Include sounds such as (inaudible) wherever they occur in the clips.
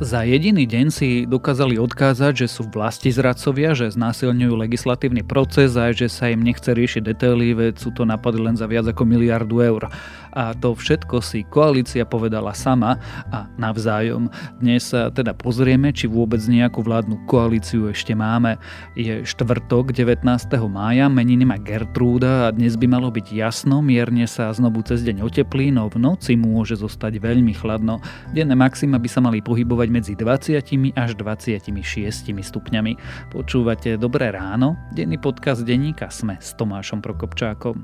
Za jediný deň si dokázali odkázať, že sú vlasti zradcovia, že znásilňujú legislatívny proces a že sa im nechce riešiť detaily, veď sú to napady len za viac ako miliardu eur. A to všetko si koalícia povedala sama a navzájom. Dnes sa teda pozrieme, či vôbec nejakú vládnu koalíciu ešte máme. Je štvrtok 19. mája, meniny má Gertrúda a dnes by malo byť jasno, mierne sa znovu cez deň oteplí, no v noci môže zostať veľmi chladno. Denné maxima by sa mali pohybovať medzi 20 až 26 stupňami. Počúvate Dobré ráno, denný podcast denníka Sme s Tomášom Prokopčákom.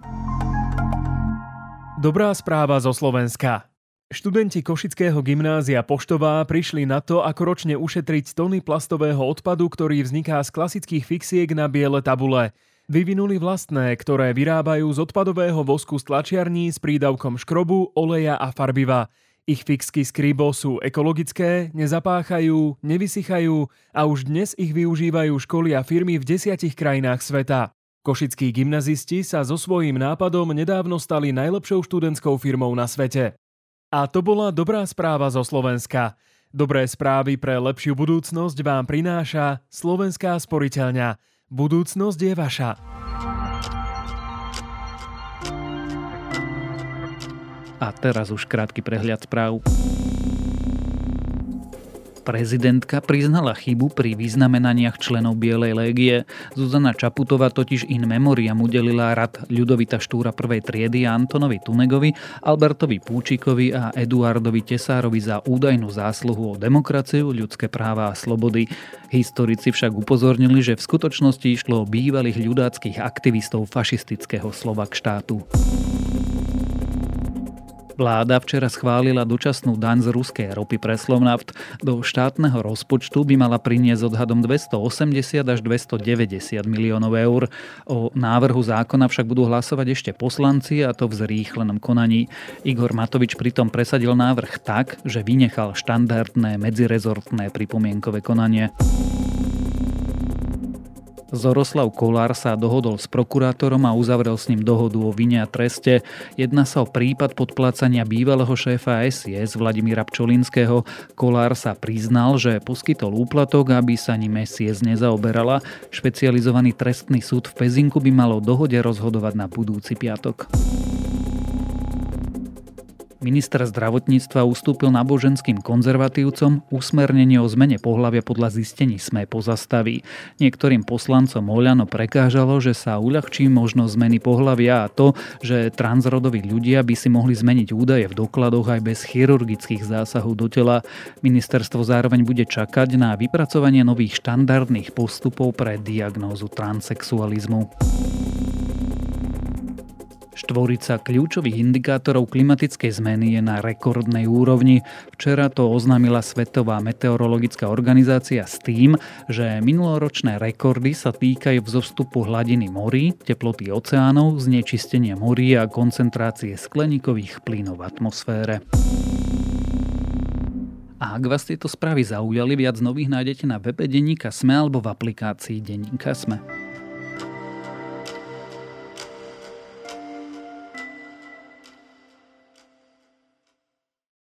Dobrá správa zo Slovenska. Študenti Košického gymnázia Poštová prišli na to, ako ročne ušetriť tony plastového odpadu, ktorý vzniká z klasických fixiek na biele tabule. Vyvinuli vlastné, ktoré vyrábajú z odpadového vosku z tlačiarní s prídavkom škrobu, oleja a farbiva. Ich fixky z Kribo sú ekologické, nezapáchajú, nevysychajú a už dnes ich využívajú školy a firmy v desiatich krajinách sveta. Košickí gymnazisti sa so svojím nápadom nedávno stali najlepšou študentskou firmou na svete. A to bola dobrá správa zo Slovenska. Dobré správy pre lepšiu budúcnosť vám prináša Slovenská sporiteľňa. Budúcnosť je vaša. A teraz už krátky prehľad správ. Prezidentka priznala chybu pri vyznamenaniach členov Bielej légie. Zuzana Čaputová totiž in memoriam udelila rad Ľudovita Štúra prvej triedy Antonovi Tunegovi, Albertovi Púčikovi a Eduardovi Tesárovi za údajnú zásluhu o demokraciu, ľudské práva a slobody. Historici však upozornili, že v skutočnosti išlo o bývalých ľudáckých aktivistov fašistického Slovak štátu. Vláda včera schválila dočasnú daň z ruskej ropy pre Slovnaft. Do štátneho rozpočtu by mala priniesť odhadom 280 až 290 miliónov eur. O návrhu zákona však budú hlasovať ešte poslanci a to v zrýchlenom konaní. Igor Matovič pritom presadil návrh tak, že vynechal štandardné medzirezortné pripomienkové konanie. Zoroslav Kolár sa dohodol s prokurátorom a uzavrel s ním dohodu o vine a treste. Jedná sa o prípad podplácania bývalého šéfa SIS Vladimíra Pčolinského. Kolár sa priznal, že poskytol úplatok, aby sa ním SIS nezaoberala. Špecializovaný trestný súd v Pezinku by malo dohode rozhodovať na budúci piatok. Minister zdravotníctva ustúpil náboženským konzervatívcom, usmernenie o zmene pohľavia podľa zistení sme pozastaví. Niektorým poslancom Oľano prekážalo, že sa uľahčí možnosť zmeny pohľavia a to, že transrodoví ľudia by si mohli zmeniť údaje v dokladoch aj bez chirurgických zásahov do tela. Ministerstvo zároveň bude čakať na vypracovanie nových štandardných postupov pre diagnózu transexualizmu. Štvorica kľúčových indikátorov klimatickej zmeny je na rekordnej úrovni. Včera to oznámila Svetová meteorologická organizácia s tým, že minuloročné rekordy sa týkajú vzostupu hladiny morí, teploty oceánov, znečistenia morí a koncentrácie skleníkových plynov v atmosfére. A ak vás tieto správy zaujali, viac nových nájdete na webe Denníka Sme alebo v aplikácii Denníka Sme.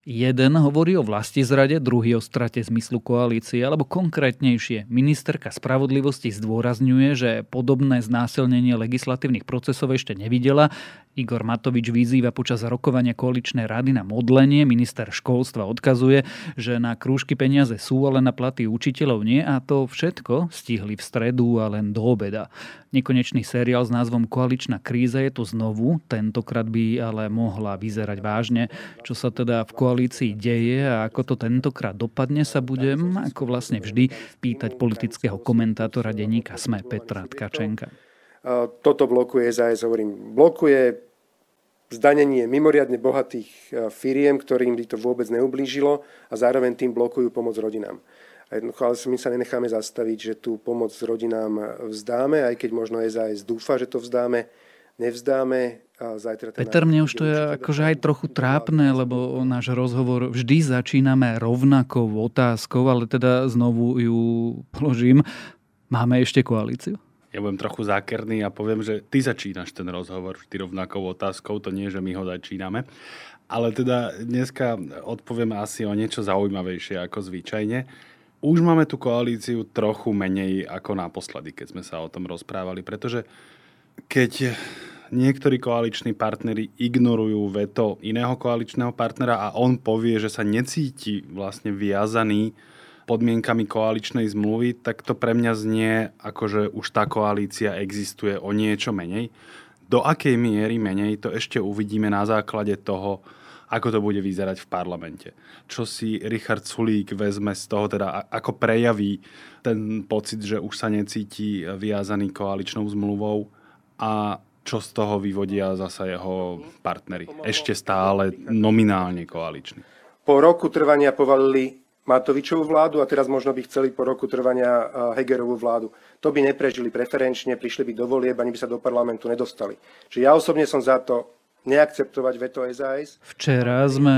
Jeden hovorí o vlasti zrade, druhý o strate zmyslu koalície, alebo konkrétnejšie, ministerka spravodlivosti zdôrazňuje, že podobné znásilnenie legislatívnych procesov ešte nevidela. Igor Matovič vyzýva počas rokovania koaličnej rady na modlenie, minister školstva odkazuje, že na krúžky peniaze sú, ale na platy učiteľov nie a to všetko stihli v stredu a len do obeda. Nekonečný seriál s názvom Koaličná kríza je tu znovu, tentokrát by ale mohla vyzerať vážne. Čo sa teda v koalícii deje a ako to tentokrát dopadne, sa budem, ako vlastne vždy, pýtať politického komentátora denníka SME Petra Tkačenka. Toto blokuje SAS, hovorím, blokuje zdanenie mimoriadne bohatých firiem, ktorým by to vôbec neublížilo a zároveň tým blokujú pomoc rodinám. A jednoducho, ale my sa nenecháme zastaviť, že tú pomoc rodinám vzdáme, aj keď možno SAS dúfa, že to vzdáme, nevzdáme. Zajtra Peter, mne už to je akože aj trochu trápne, lebo náš rozhovor vždy začíname rovnakou otázkou, ale teda znovu ju položím. Máme ešte koalíciu? Ja budem trochu zákerný a poviem, že ty začínaš ten rozhovor vždy rovnakou otázkou, to nie, že my ho začíname. Ale teda dneska odpovieme asi o niečo zaujímavejšie ako zvyčajne. Už máme tú koalíciu trochu menej ako naposledy, keď sme sa o tom rozprávali, pretože keď niektorí koaliční partnery ignorujú veto iného koaličného partnera a on povie, že sa necíti vlastne viazaný podmienkami koaličnej zmluvy, tak to pre mňa znie ako, že už tá koalícia existuje o niečo menej. Do akej miery menej, to ešte uvidíme na základe toho, ako to bude vyzerať v parlamente. Čo si Richard Sulík vezme z toho, teda ako prejaví ten pocit, že už sa necíti viazaný koaličnou zmluvou a čo z toho vyvodia zasa jeho partnery. Ešte stále nominálne koaliční. Po roku trvania povalili Matovičovú vládu a teraz možno by chceli po roku trvania Hegerovú vládu. To by neprežili preferenčne, prišli by do volieb, ani by sa do parlamentu nedostali. Čiže ja osobne som za to neakceptovať veto SAS. Včera sme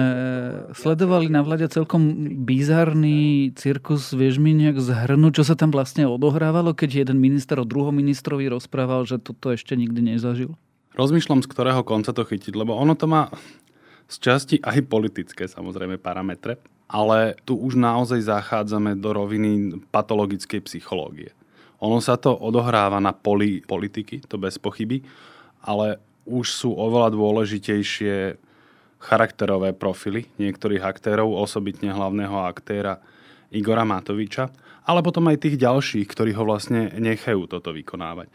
sledovali na vlade celkom bizarný cirkus. Vieš mi nejak zhrnúť, čo sa tam vlastne odohrávalo, keď jeden minister o druhom ministrovi rozprával, že toto ešte nikdy nezažil? Rozmýšľam, z ktorého konca to chytiť, lebo ono to má z časti aj politické samozrejme parametre ale tu už naozaj zachádzame do roviny patologickej psychológie. Ono sa to odohráva na poli politiky, to bez pochyby, ale už sú oveľa dôležitejšie charakterové profily niektorých aktérov, osobitne hlavného aktéra Igora Matoviča, ale potom aj tých ďalších, ktorí ho vlastne nechajú toto vykonávať.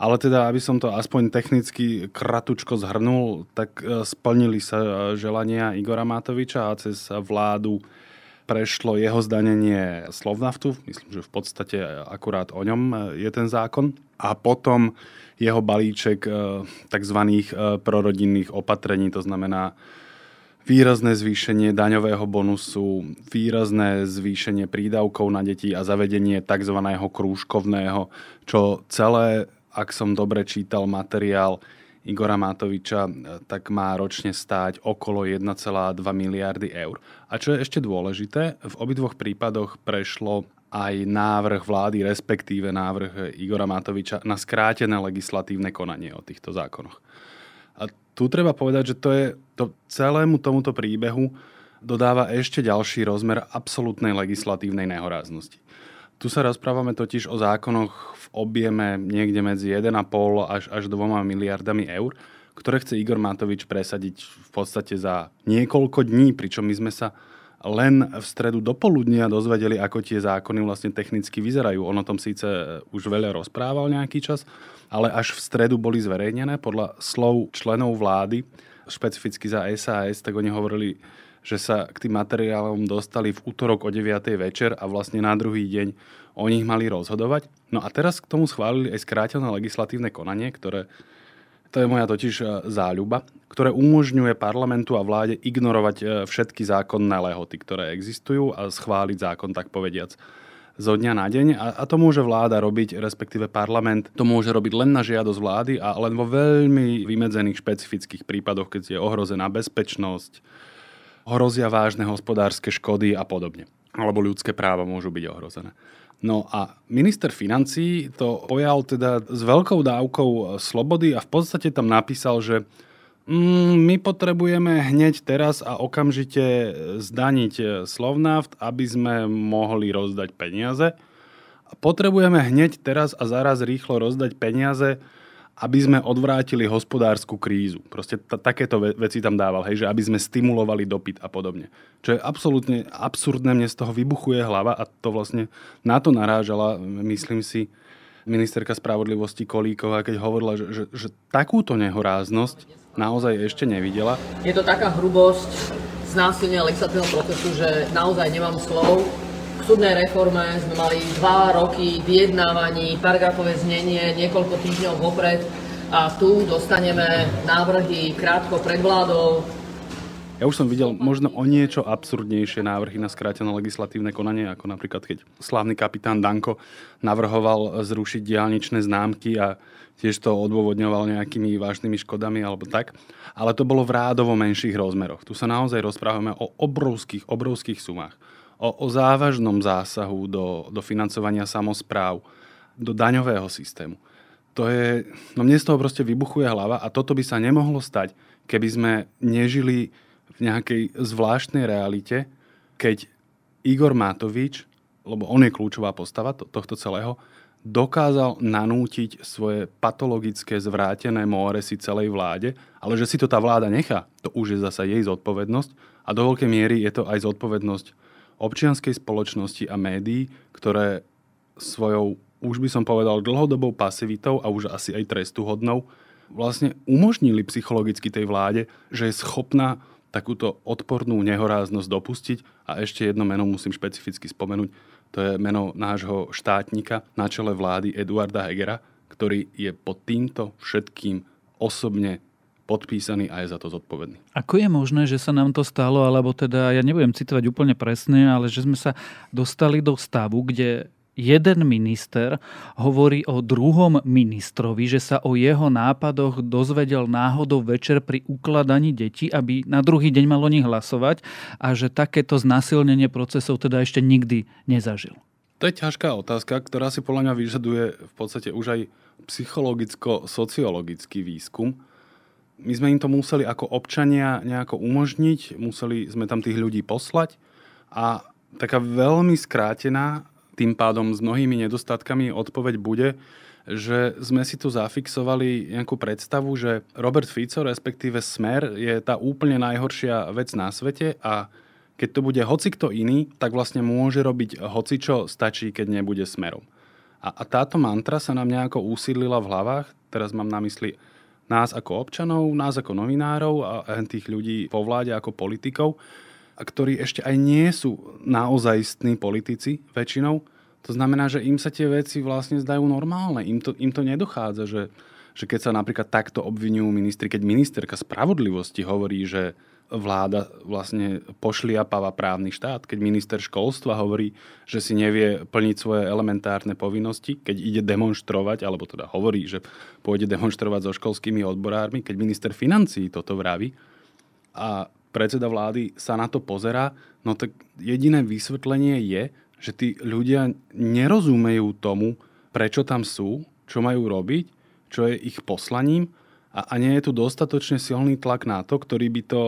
Ale teda, aby som to aspoň technicky kratučko zhrnul, tak e, splnili sa e, želania Igora Matoviča a cez vládu prešlo jeho zdanenie Slovnaftu. Myslím, že v podstate akurát o ňom e, je ten zákon. A potom jeho balíček tzv. prorodinných opatrení, to znamená výrazné zvýšenie daňového bonusu, výrazné zvýšenie prídavkov na deti a zavedenie tzv. krúžkovného, čo celé ak som dobre čítal materiál Igora Matoviča, tak má ročne stáť okolo 1,2 miliardy eur. A čo je ešte dôležité, v obidvoch prípadoch prešlo aj návrh vlády, respektíve návrh Igora Matoviča na skrátené legislatívne konanie o týchto zákonoch. A tu treba povedať, že to je to celému tomuto príbehu dodáva ešte ďalší rozmer absolútnej legislatívnej nehoráznosti. Tu sa rozprávame totiž o zákonoch v objeme niekde medzi 1,5 až, až 2 miliardami eur, ktoré chce Igor Matovič presadiť v podstate za niekoľko dní, pričom my sme sa len v stredu do poludnia dozvedeli, ako tie zákony vlastne technicky vyzerajú. On o tom síce už veľa rozprával nejaký čas, ale až v stredu boli zverejnené podľa slov členov vlády, špecificky za SAS, tak oni hovorili, že sa k tým materiálom dostali v útorok o 9. večer a vlastne na druhý deň o nich mali rozhodovať. No a teraz k tomu schválili aj skrátené legislatívne konanie, ktoré to je moja totiž e, záľuba, ktoré umožňuje parlamentu a vláde ignorovať e, všetky zákonné lehoty, ktoré existujú a schváliť zákon, tak povediac, zo dňa na deň. A, a to môže vláda robiť, respektíve parlament, to môže robiť len na žiadosť vlády a len vo veľmi vymedzených špecifických prípadoch, keď je ohrozená bezpečnosť, hrozia vážne hospodárske škody a podobne. Alebo ľudské práva môžu byť ohrozené. No a minister financí to pojal teda s veľkou dávkou slobody a v podstate tam napísal, že mm, my potrebujeme hneď teraz a okamžite zdaniť Slovnaft, aby sme mohli rozdať peniaze. Potrebujeme hneď teraz a zaraz rýchlo rozdať peniaze, aby sme odvrátili hospodárskú krízu. Proste t- takéto ve- veci tam dával, hej, že aby sme stimulovali dopyt a podobne. Čo je absolútne absurdné, mne z toho vybuchuje hlava a to vlastne na to narážala, myslím si, ministerka spravodlivosti Kolíková, keď hovorila, že, že, že takúto nehoráznosť naozaj ešte nevidela. Je to taká hrubosť znásilnenia legislatívneho procesu, že naozaj nemám slov súdnej reforme sme mali dva roky vyjednávaní, paragrafové znenie, niekoľko týždňov vopred a tu dostaneme návrhy krátko pred vládou. Ja už som videl možno o niečo absurdnejšie návrhy na skrátené legislatívne konanie, ako napríklad keď slávny kapitán Danko navrhoval zrušiť diálničné známky a tiež to odôvodňoval nejakými vážnymi škodami alebo tak. Ale to bolo v rádovo menších rozmeroch. Tu sa naozaj rozprávame o obrovských, obrovských sumách o, o závažnom zásahu do, do financovania samozpráv, do daňového systému. to je, no mne z toho proste vybuchuje hlava a toto by sa nemohlo stať, keby sme nežili v nejakej zvláštnej realite, keď Igor Matovič, lebo on je kľúčová postava tohto celého, dokázal nanútiť svoje patologické zvrátené móresy celej vláde, ale že si to tá vláda nechá, to už je zasa jej zodpovednosť a do veľkej miery je to aj zodpovednosť občianskej spoločnosti a médií, ktoré svojou, už by som povedal, dlhodobou pasivitou a už asi aj trestuhodnou vlastne umožnili psychologicky tej vláde, že je schopná takúto odpornú nehoráznosť dopustiť. A ešte jedno meno musím špecificky spomenúť, to je meno nášho štátnika na čele vlády Eduarda Hegera, ktorý je pod týmto všetkým osobne podpísaný a je za to zodpovedný. Ako je možné, že sa nám to stalo, alebo teda, ja nebudem citovať úplne presne, ale že sme sa dostali do stavu, kde jeden minister hovorí o druhom ministrovi, že sa o jeho nápadoch dozvedel náhodou večer pri ukladaní detí, aby na druhý deň malo nich hlasovať a že takéto znásilnenie procesov teda ešte nikdy nezažil. To je ťažká otázka, ktorá si podľa mňa vyžaduje v podstate už aj psychologicko-sociologický výskum. My sme im to museli ako občania nejako umožniť, museli sme tam tých ľudí poslať a taká veľmi skrátená tým pádom s mnohými nedostatkami odpoveď bude, že sme si tu zafixovali nejakú predstavu, že Robert Fico, respektíve Smer, je tá úplne najhoršia vec na svete a keď to bude hocikto iný, tak vlastne môže robiť hocičo, stačí, keď nebude Smerom. A, a táto mantra sa nám nejako usídlila v hlavách, teraz mám na mysli nás ako občanov, nás ako novinárov a tých ľudí po vláde ako politikov, ktorí ešte aj nie sú naozajstní politici väčšinou. To znamená, že im sa tie veci vlastne zdajú normálne. Im to, im to nedochádza, že, že keď sa napríklad takto obvinujú ministri, keď ministerka spravodlivosti hovorí, že vláda vlastne pošliapáva právny štát, keď minister školstva hovorí, že si nevie plniť svoje elementárne povinnosti, keď ide demonstrovať, alebo teda hovorí, že pôjde demonstrovať so školskými odborármi, keď minister financí toto vraví. A predseda vlády sa na to pozerá, no tak jediné vysvetlenie je, že tí ľudia nerozumejú tomu, prečo tam sú, čo majú robiť, čo je ich poslaním. A, a nie je tu dostatočne silný tlak na to, ktorý by to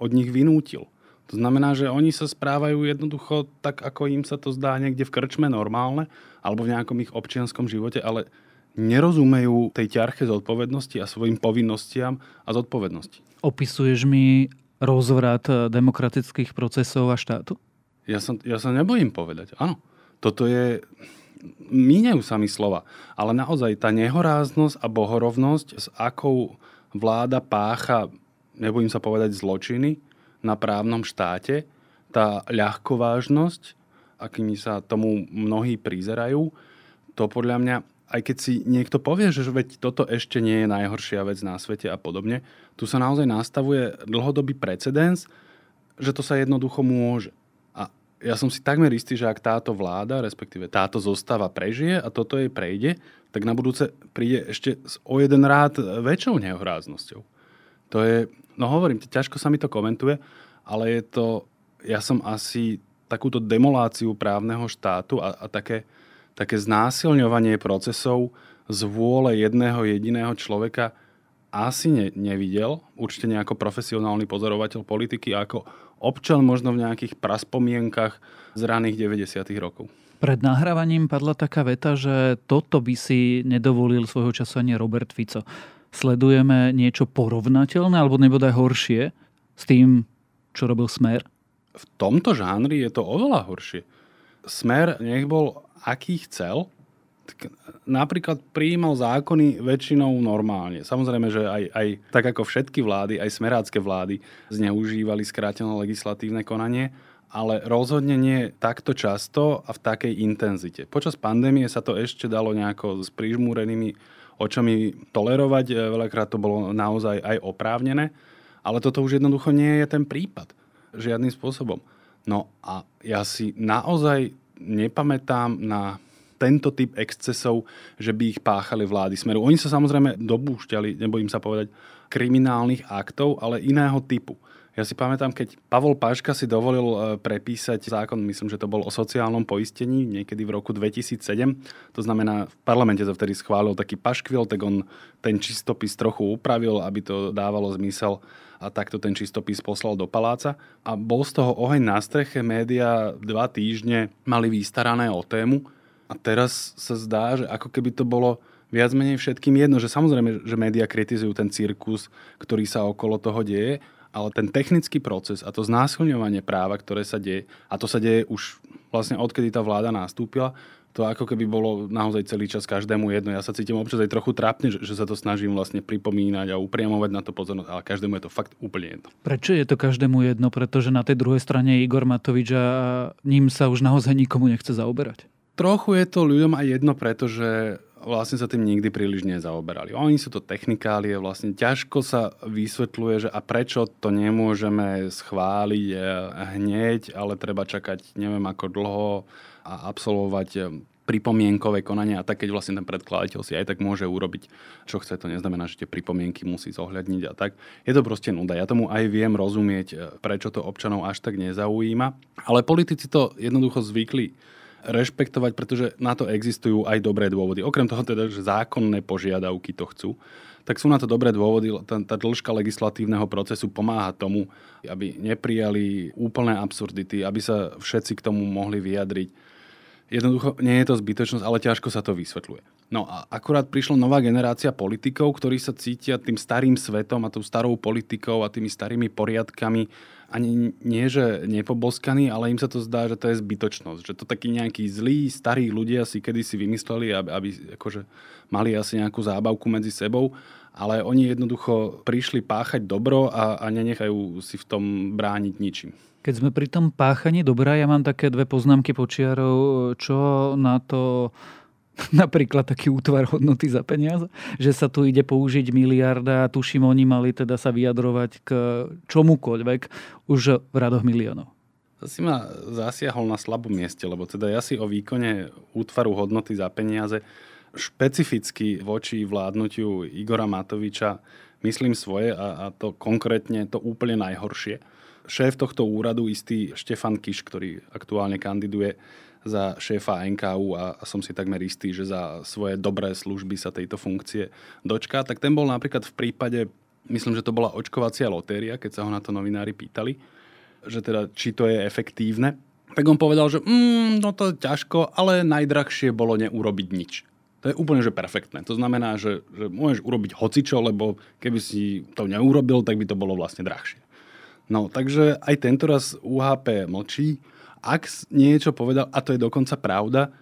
od nich vynútil. To znamená, že oni sa správajú jednoducho tak, ako im sa to zdá niekde v krčme normálne alebo v nejakom ich občianskom živote, ale nerozumejú tej ťarche zodpovednosti a svojim povinnostiam a zodpovednosti. Opisuješ mi rozvrat eh, demokratických procesov a štátu? Ja sa, ja sa nebojím povedať. Áno, toto je... Míňajú sa mi slova, ale naozaj tá nehoráznosť a bohorovnosť, s akou vláda pácha, nebojím sa povedať, zločiny na právnom štáte, tá ľahkovážnosť, akými sa tomu mnohí prizerajú, to podľa mňa aj keď si niekto povie, že veď toto ešte nie je najhoršia vec na svete a podobne, tu sa naozaj nastavuje dlhodobý precedens, že to sa jednoducho môže. A ja som si takmer istý, že ak táto vláda, respektíve táto zostava prežije a toto jej prejde, tak na budúce príde ešte o jeden rád väčšou nehoráznosťou. To je, no hovorím, ťažko sa mi to komentuje, ale je to, ja som asi takúto demoláciu právneho štátu a, a také, také znásilňovanie procesov z vôle jedného jediného človeka asi ne, nevidel. Určite nejako profesionálny pozorovateľ politiky, ako občan možno v nejakých praspomienkach z raných 90. rokov. Pred nahrávaním padla taká veta, že toto by si nedovolil svojho času ani Robert Fico. Sledujeme niečo porovnateľné alebo nebodaj horšie s tým, čo robil Smer? V tomto žánri je to oveľa horšie. Smer nech bol aký chcel, tak napríklad prijímal zákony väčšinou normálne. Samozrejme, že aj, aj tak ako všetky vlády, aj smerácké vlády zneužívali skrátené legislatívne konanie, ale rozhodne nie takto často a v takej intenzite. Počas pandémie sa to ešte dalo nejako s prižmúrenými očami tolerovať, veľakrát to bolo naozaj aj oprávnené, ale toto už jednoducho nie je ten prípad. Žiadnym spôsobom. No a ja si naozaj nepamätám na tento typ excesov, že by ich páchali vlády Smeru. Oni sa samozrejme dobúšťali, nebojím sa povedať, kriminálnych aktov, ale iného typu. Ja si pamätám, keď Pavol Paška si dovolil e, prepísať zákon, myslím, že to bol o sociálnom poistení, niekedy v roku 2007. To znamená, v parlamente sa vtedy schválil taký paškvil, tak on ten čistopis trochu upravil, aby to dávalo zmysel a takto ten čistopis poslal do paláca. A bol z toho oheň na streche, média dva týždne mali vystarané o tému a teraz sa zdá, že ako keby to bolo viac menej všetkým jedno, že samozrejme, že médiá kritizujú ten cirkus, ktorý sa okolo toho deje, ale ten technický proces a to znásilňovanie práva, ktoré sa deje, a to sa deje už vlastne odkedy tá vláda nastúpila, to ako keby bolo naozaj celý čas každému jedno. Ja sa cítim občas aj trochu trápne, že, že sa to snažím vlastne pripomínať a upriamovať na to pozornosť, ale každému je to fakt úplne jedno. Prečo je to každému jedno? Pretože na tej druhej strane je Igor Matovič a ním sa už naozaj nikomu nechce zaoberať. Trochu je to ľuďom aj jedno, pretože vlastne sa tým nikdy príliš nezaoberali. Oni sú to technikálie, vlastne ťažko sa vysvetľuje, že a prečo to nemôžeme schváliť eh, hneď, ale treba čakať neviem ako dlho a absolvovať eh, pripomienkové konanie a tak, keď vlastne ten predkladateľ si aj tak môže urobiť, čo chce, to neznamená, že tie pripomienky musí zohľadniť a tak. Je to proste nuda. Ja tomu aj viem rozumieť, eh, prečo to občanov až tak nezaujíma, ale politici to jednoducho zvykli rešpektovať, pretože na to existujú aj dobré dôvody. Okrem toho teda, že zákonné požiadavky to chcú, tak sú na to dobré dôvody. Tá, tá dĺžka legislatívneho procesu pomáha tomu, aby neprijali úplné absurdity, aby sa všetci k tomu mohli vyjadriť. Jednoducho nie je to zbytočnosť, ale ťažko sa to vysvetľuje. No a akurát prišla nová generácia politikov, ktorí sa cítia tým starým svetom a tou starou politikou a tými starými poriadkami ani nie, že nepoboskaní, ale im sa to zdá, že to je zbytočnosť. Že to takí nejakí zlí, starí ľudia si kedysi vymysleli, aby, aby akože mali asi nejakú zábavku medzi sebou, ale oni jednoducho prišli páchať dobro a, a nenechajú si v tom brániť ničím. Keď sme pri tom páchaní dobra, ja mám také dve poznámky počiarov, čo na to (laughs) napríklad taký útvar hodnoty za peniaze, že sa tu ide použiť miliarda a tuším, oni mali teda sa vyjadrovať k čomukoľvek už v radoch miliónov. Si ma zasiahol na slabom mieste, lebo teda ja si o výkone útvaru hodnoty za peniaze špecificky voči vládnutiu Igora Matoviča myslím svoje a, a to konkrétne to úplne najhoršie. Šéf tohto úradu, istý Štefan Kiš, ktorý aktuálne kandiduje za šéfa NKU a som si takmer istý, že za svoje dobré služby sa tejto funkcie dočká, tak ten bol napríklad v prípade, myslím, že to bola očkovacia lotéria, keď sa ho na to novinári pýtali, že teda či to je efektívne, tak on povedal, že mm, no to ťažko, ale najdrahšie bolo neurobiť nič. To je úplne že perfektné. To znamená, že, že môžeš urobiť hocičo, lebo keby si to neurobil, tak by to bolo vlastne drahšie. No, takže aj tento raz UHP mlčí ak niečo povedal, a to je dokonca pravda,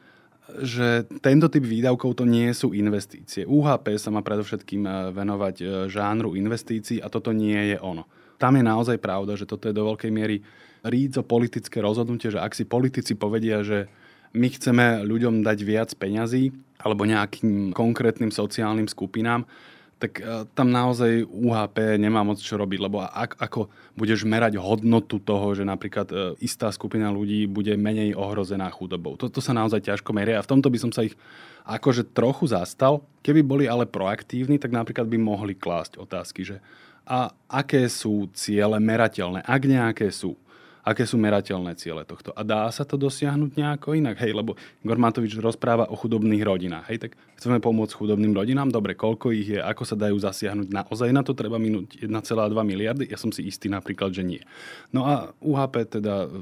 že tento typ výdavkov to nie sú investície. UHP sa má predovšetkým eh, venovať eh, žánru investícií a toto nie je ono. Tam je naozaj pravda, že toto je do veľkej miery rídzo politické rozhodnutie, že ak si politici povedia, že my chceme ľuďom dať viac peňazí alebo nejakým konkrétnym sociálnym skupinám, tak e, tam naozaj UHP nemá moc čo robiť, lebo ak, ako budeš merať hodnotu toho, že napríklad e, istá skupina ľudí bude menej ohrozená chudobou. Toto sa naozaj ťažko meria a v tomto by som sa ich akože trochu zastal. Keby boli ale proaktívni, tak napríklad by mohli klásť otázky, že a aké sú ciele merateľné, ak nejaké sú aké sú merateľné ciele tohto. A dá sa to dosiahnuť nejako inak? Hej, lebo Igor Matovič rozpráva o chudobných rodinách. Hej, tak chceme pomôcť chudobným rodinám, dobre, koľko ich je, ako sa dajú zasiahnuť naozaj na to treba minúť 1,2 miliardy? Ja som si istý napríklad, že nie. No a UHP teda eh,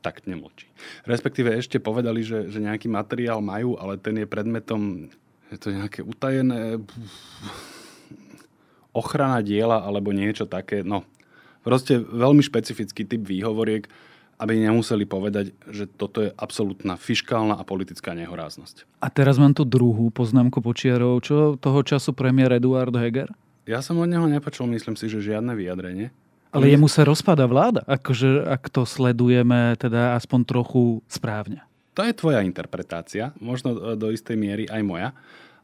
tak nemlčí. Respektíve ešte povedali, že, že nejaký materiál majú, ale ten je predmetom, je to nejaké utajené ochrana diela alebo niečo také. No, Proste veľmi špecifický typ výhovoriek, aby nemuseli povedať, že toto je absolútna fiškálna a politická nehoráznosť. A teraz mám tu druhú poznámku počiarov. Čo toho času premiér Eduard Heger? Ja som od neho nepočul, myslím si, že žiadne vyjadrenie. Ale jemu sa rozpada vláda, akože ak to sledujeme teda aspoň trochu správne. To je tvoja interpretácia, možno do istej miery aj moja.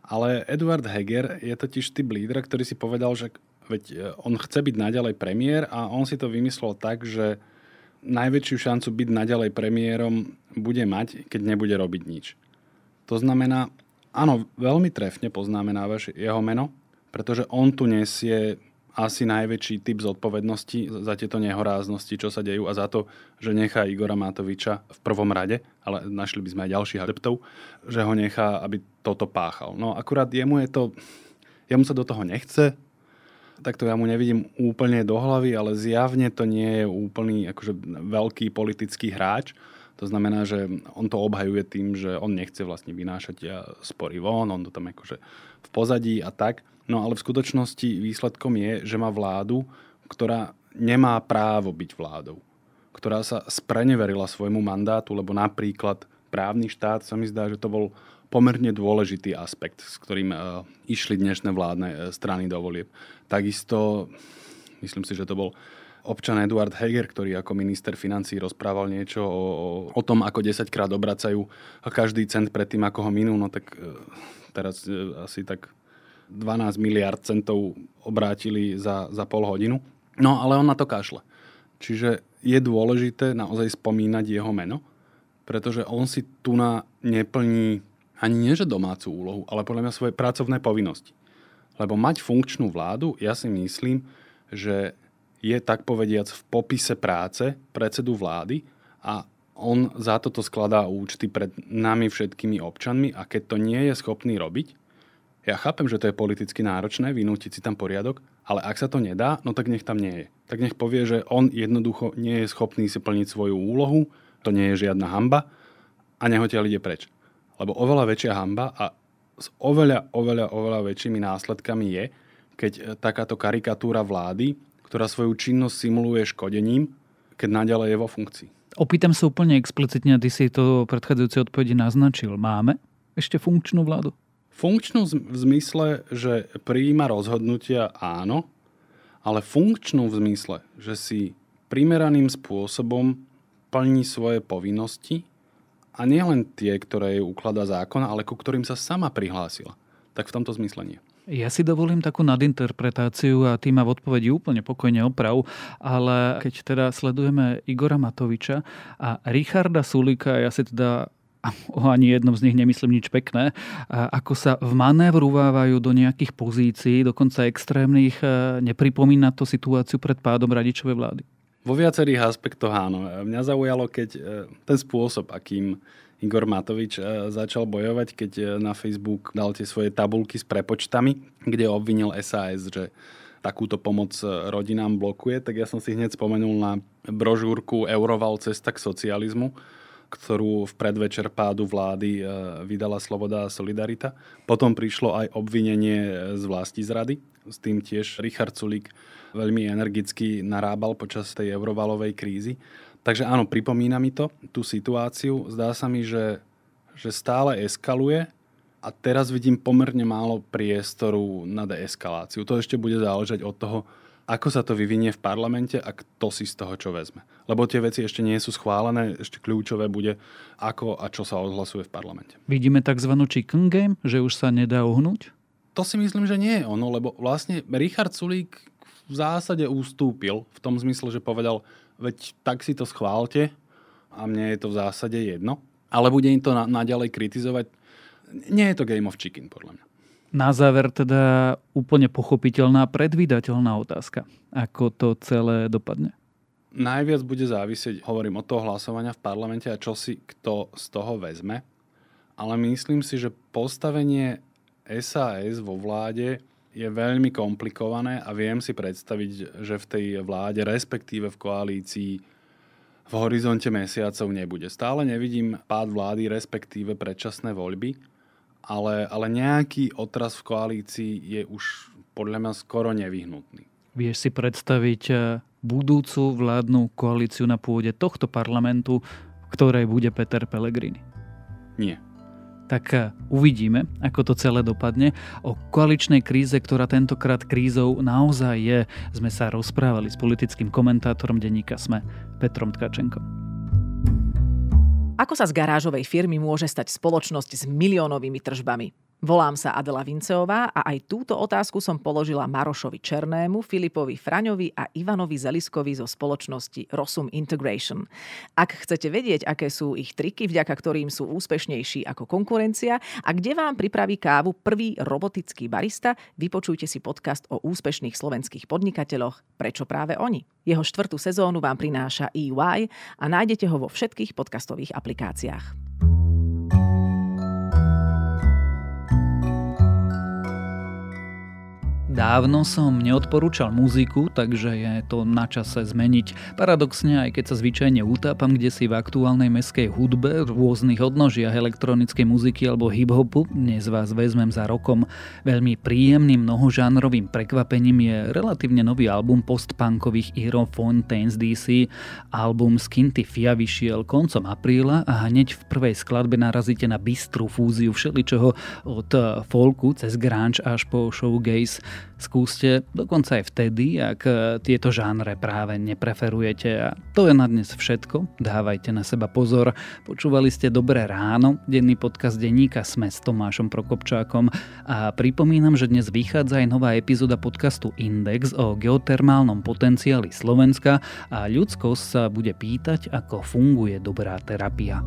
Ale Eduard Heger je totiž typ lídra, ktorý si povedal, že Veď e, on chce byť naďalej premiér a on si to vymyslel tak, že najväčšiu šancu byť naďalej premiérom bude mať, keď nebude robiť nič. To znamená, áno, veľmi trefne poznamenávaš jeho meno, pretože on tu nesie asi najväčší typ zodpovednosti za tieto nehoráznosti, čo sa dejú a za to, že nechá Igora Matoviča v prvom rade, ale našli by sme aj ďalších adeptov, že ho nechá, aby toto páchal. No akurát jemu je to, jemu sa do toho nechce, tak to ja mu nevidím úplne do hlavy, ale zjavne to nie je úplný akože veľký politický hráč. To znamená, že on to obhajuje tým, že on nechce vlastne vynášať spory von, on to tam akože v pozadí a tak. No ale v skutočnosti výsledkom je, že má vládu, ktorá nemá právo byť vládou. Ktorá sa spreneverila svojmu mandátu, lebo napríklad právny štát sa mi zdá, že to bol pomerne dôležitý aspekt, s ktorým uh, išli dnešné vládne uh, strany do volieb. Takisto, myslím si, že to bol občan Eduard Heger, ktorý ako minister financí rozprával niečo o, o, o tom, ako 10 krát obracajú každý cent pred tým, ako ho minú, no tak uh, teraz asi tak 12 miliard centov obrátili za, za pol hodinu. No ale on na to kašle. Čiže je dôležité naozaj spomínať jeho meno, pretože on si tu na neplní ani nie že domácu úlohu, ale podľa mňa svoje pracovné povinnosti. Lebo mať funkčnú vládu, ja si myslím, že je tak povediac v popise práce predsedu vlády a on za toto skladá účty pred nami všetkými občanmi a keď to nie je schopný robiť, ja chápem, že to je politicky náročné, vynútiť si tam poriadok, ale ak sa to nedá, no tak nech tam nie je. Tak nech povie, že on jednoducho nie je schopný si plniť svoju úlohu, to nie je žiadna hamba a nehotiaľ ide preč. Lebo oveľa väčšia hamba a s oveľa, oveľa, oveľa väčšími následkami je, keď e, takáto karikatúra vlády, ktorá svoju činnosť simuluje škodením, keď naďalej je vo funkcii. Opýtam sa úplne explicitne, ty si to predchádzajúce odpovedi naznačil. Máme ešte funkčnú vládu? Funkčnú v zmysle, že prijíma rozhodnutia áno, ale funkčnú v zmysle, že si primeraným spôsobom plní svoje povinnosti a nielen tie, ktoré jej ukladá zákon, ale ku ktorým sa sama prihlásila. Tak v tomto zmysle nie. Ja si dovolím takú nadinterpretáciu a tým ma v odpovedi úplne pokojne oprav, ale keď teda sledujeme Igora Matoviča a Richarda Sulika, ja si teda (laughs) o ani jednom z nich nemyslím nič pekné, ako sa vmanévrovávajú do nejakých pozícií, dokonca extrémnych, e, nepripomína to situáciu pred pádom radičovej vlády? Vo viacerých aspektoch áno. Mňa zaujalo, keď e, ten spôsob, akým Igor Matovič e, začal bojovať, keď na Facebook dal tie svoje tabulky s prepočtami, kde obvinil SAS, že takúto pomoc rodinám blokuje, tak ja som si hneď spomenul na brožúrku Euroval cesta k socializmu, ktorú v predvečer pádu vlády e, vydala Sloboda a Solidarita. Potom prišlo aj obvinenie e, z vlasti zrady. S tým tiež Richard Sulík veľmi energicky narábal počas tej eurovalovej krízy. Takže áno, pripomína mi to tú situáciu. Zdá sa mi, že, že stále eskaluje a teraz vidím pomerne málo priestoru na deeskaláciu. To ešte bude záležať od toho, ako sa to vyvinie v parlamente a kto si z toho čo vezme. Lebo tie veci ešte nie sú schválené, ešte kľúčové bude, ako a čo sa odhlasuje v parlamente. Vidíme tzv. chicken game, že už sa nedá uhnúť? To si myslím, že nie je ono, lebo vlastne Richard Sulík v zásade ustúpil v tom zmysle, že povedal, veď tak si to schválte a mne je to v zásade jedno, ale bude im to naďalej kritizovať. Nie je to game of chicken, podľa mňa. Na záver teda úplne pochopiteľná, predvídateľná otázka. Ako to celé dopadne? Najviac bude závisieť, hovorím, od toho hlasovania v parlamente a čo si kto z toho vezme. Ale myslím si, že postavenie SAS vo vláde je veľmi komplikované a viem si predstaviť, že v tej vláde, respektíve v koalícii v horizonte mesiacov nebude. Stále nevidím pád vlády, respektíve predčasné voľby ale, ale nejaký otras v koalícii je už podľa mňa skoro nevyhnutný. Vieš si predstaviť eh, budúcu vládnu koalíciu na pôde tohto parlamentu, v ktorej bude Peter Pellegrini? Nie. Tak eh, uvidíme, ako to celé dopadne. O koaličnej kríze, ktorá tentokrát krízou naozaj je, sme sa rozprávali s politickým komentátorom denníka SME Petrom Tkačenkom. Ako sa z garážovej firmy môže stať spoločnosť s miliónovými tržbami? Volám sa Adela Vinceová a aj túto otázku som položila Marošovi Černému, Filipovi Fraňovi a Ivanovi Zeliskovi zo spoločnosti Rosum Integration. Ak chcete vedieť, aké sú ich triky, vďaka ktorým sú úspešnejší ako konkurencia a kde vám pripraví kávu prvý robotický barista, vypočujte si podcast o úspešných slovenských podnikateľoch Prečo práve oni. Jeho štvrtú sezónu vám prináša EY a nájdete ho vo všetkých podcastových aplikáciách. Dávno som neodporúčal muziku, takže je to na čase zmeniť. Paradoxne, aj keď sa zvyčajne utápam kde si v aktuálnej meskej hudbe, rôznych odnožiach elektronickej muziky alebo hip-hopu, dnes vás vezmem za rokom. Veľmi príjemným mnohožánrovým prekvapením je relatívne nový album postpunkových Hero Fontaines DC. Album Skinty Fia vyšiel koncom apríla a hneď v prvej skladbe narazíte na bystrú fúziu všeličoho od folku cez grunge až po showgaze. Skúste dokonca aj vtedy, ak e, tieto žánre práve nepreferujete. A to je na dnes všetko. Dávajte na seba pozor. Počúvali ste Dobré ráno, denný podcast denníka Sme s Tomášom Prokopčákom a pripomínam, že dnes vychádza aj nová epizóda podcastu Index o geotermálnom potenciáli Slovenska a ľudskosť sa bude pýtať, ako funguje dobrá terapia.